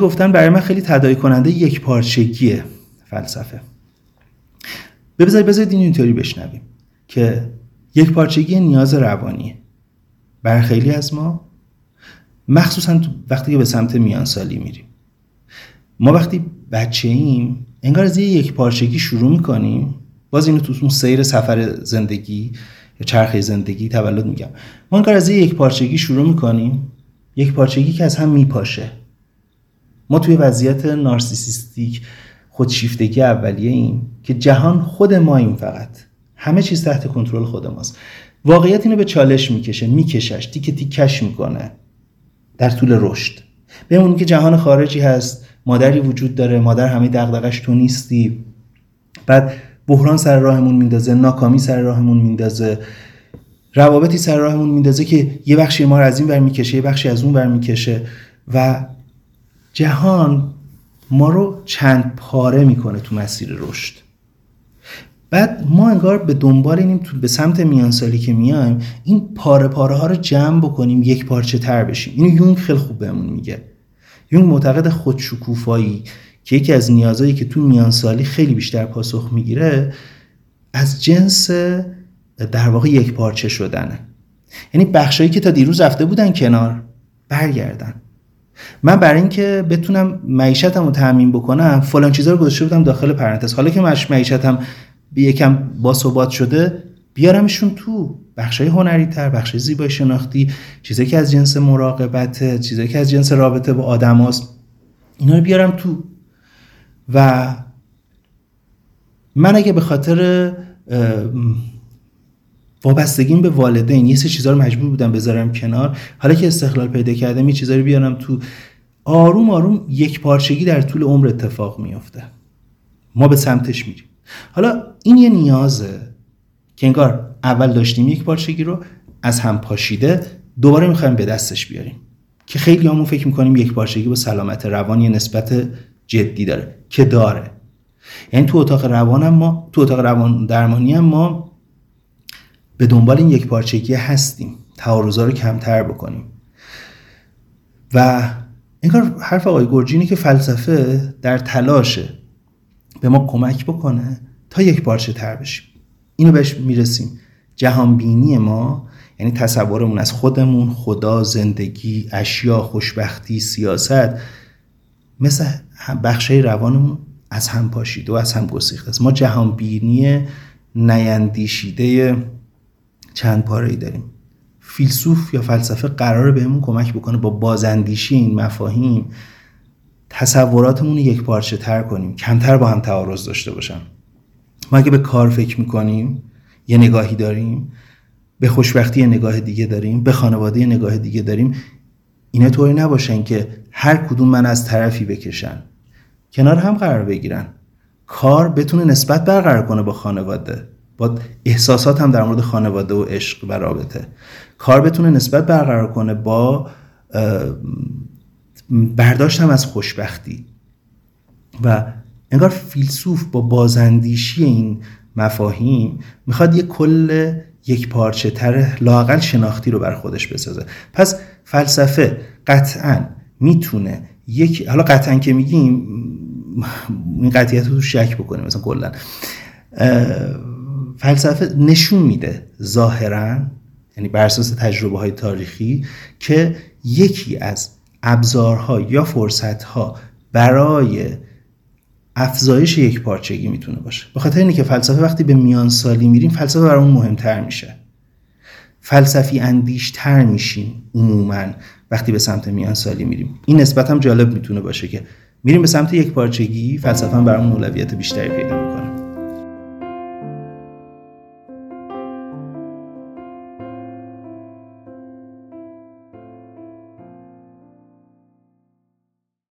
گفتن برای من خیلی تداعی کننده یک پارچگیه فلسفه. بذارید بذارید این اینطوری بشنویم که یک پارچگی نیاز روانیه. برای خیلی از ما مخصوصا وقتی که به سمت میانسالی میریم. ما وقتی بچه ایم انگار از یه یک پارچگی شروع می‌کنیم. باز اینو تو اون سیر سفر زندگی یا چرخه زندگی تولد میگم. ما انگار از یه یک پارچگی شروع می‌کنیم. یک پارچگی که از هم میپاشه. ما توی وضعیت نارسیسیستیک خودشیفتگی اولیه ایم که جهان خود ماییم فقط. همه چیز تحت کنترل خود ماست. واقعیت اینو به چالش می‌کشه میکشش تیک تیکش می‌کنه در طول رشد. بمونی که جهان خارجی هست مادری وجود داره مادر همه دغدغش تو نیستی. بعد بحران سر راهمون میندازه ناکامی سر راهمون میندازه روابطی سر راهمون میندازه که یه بخشی ما رو از این ور می‌کشه یه بخشی از اون ور می‌کشه و جهان ما رو چند پاره می‌کنه تو مسیر رشد. بعد ما انگار به دنبال اینیم تو به سمت میانسالی که میایم این پاره پاره ها رو جمع بکنیم یک پارچه تر بشیم. اینو یونگ خیلی خوب بهمون میگه. یونگ معتقد خودشکوفایی که یکی از نیازهایی که تو میانسالی خیلی بیشتر پاسخ می‌گیره از جنس در واقع یک پارچه شدنه. یعنی بخشایی که تا دیروز رفته بودن کنار برگردن. من برای اینکه بتونم معیشتم رو تعمین بکنم فلان چیزا رو گذاشته بودم داخل پرانتز. حالا که معیشتم به یکم باثبات شده بیارمشون تو بخشای هنری تر بخش زیبایی شناختی چیزایی که از جنس مراقبت چیزایی که از جنس رابطه با آدم هاست اینا رو بیارم تو. و من اگه به خاطر وابستگیم به والدین. یه سه چیزا رو مجبور بودم بذارم کنار. حالا که استقلال پیدا کردم یه چیزا رو بیارم تو. آروم آروم یک پارچگی در طول عمر اتفاق میافته. ما به سمتش میریم. حالا این یه نیازه که انگار اول داشتیم یک پارچگی رو از هم پاشیده دوباره می‌خوایم به دستش بیاریم. که خیلی همون فکر می‌کنیم یک پارچگی با سلامت روان یه نسبت جدی داره که داره. یعنی تو اتاق روان ما تو اتاق روان درمانی هم ما به دنبال این یک پارچگی هستیم. تعارضا رو کمتر بکنیم. و انگار حرف آقای گرجینی که فلسفه در تلاشه به ما کمک بکنه تا یک پارچه تر بشیم. اینو بهش می‌رسیم. جهانبینی ما یعنی تصورمون از خودمون خدا زندگی اشیا خوشبختی سیاست مثل بخشای روانمون از هم پاشیده و از هم گسیخته است. ما جهانبینی نیندیشیده چند پاره داریم. فیلسوف یا فلسفه قراره بهمون کمک بکنه با بازاندیشی این مفاهیم تصوراتمون رو یک پارچه تر کنیم کمتر با هم تعارض داشته باشن. ما اگه به کار فکر می‌کنیم یه نگاهی داریم به خوشبختی یه نگاه دیگه داریم به خانواده یه نگاه دیگه داریم اینا طوری نباشن که هر کدوم من از طرفی بکشن. کنار هم قرار بگیرن. کار بتونه نسبت برقرار کنه با خانواده. با احساسات هم در مورد خانواده و عشق و رابطه. کار بتونه نسبت برقرار کنه با برداشتم از خوشبختی. و انگار فیلسوف با بازندیشی این مفاهیم می‌خواد یه کل یک پارچه تر لاقل شناختی رو بر خودش بسازه. پس فلسفه قطعا می‌تونه یک حالا قطعا که میگیم این قطعیت رو شک بکنیم مثلا کلا. فلسفه نشون میده ظاهرا یعنی بر اساس تجربه های تاریخی که یکی از ابزارها یا فرصتها برای افزایش یک پارچگی می‌تونه باشه. به خاطر اینه که فلسفه وقتی به میان سالی میریم فلسفه برامون مهمتر میشه. فلسفی اندیشتر میشیم عموما وقتی به سمت میان سالی میریم. این نسبت هم جالب می‌تونه باشه که میریم به سمت یک پارچگی فلسفه برامون اولویت بیشتری پیدا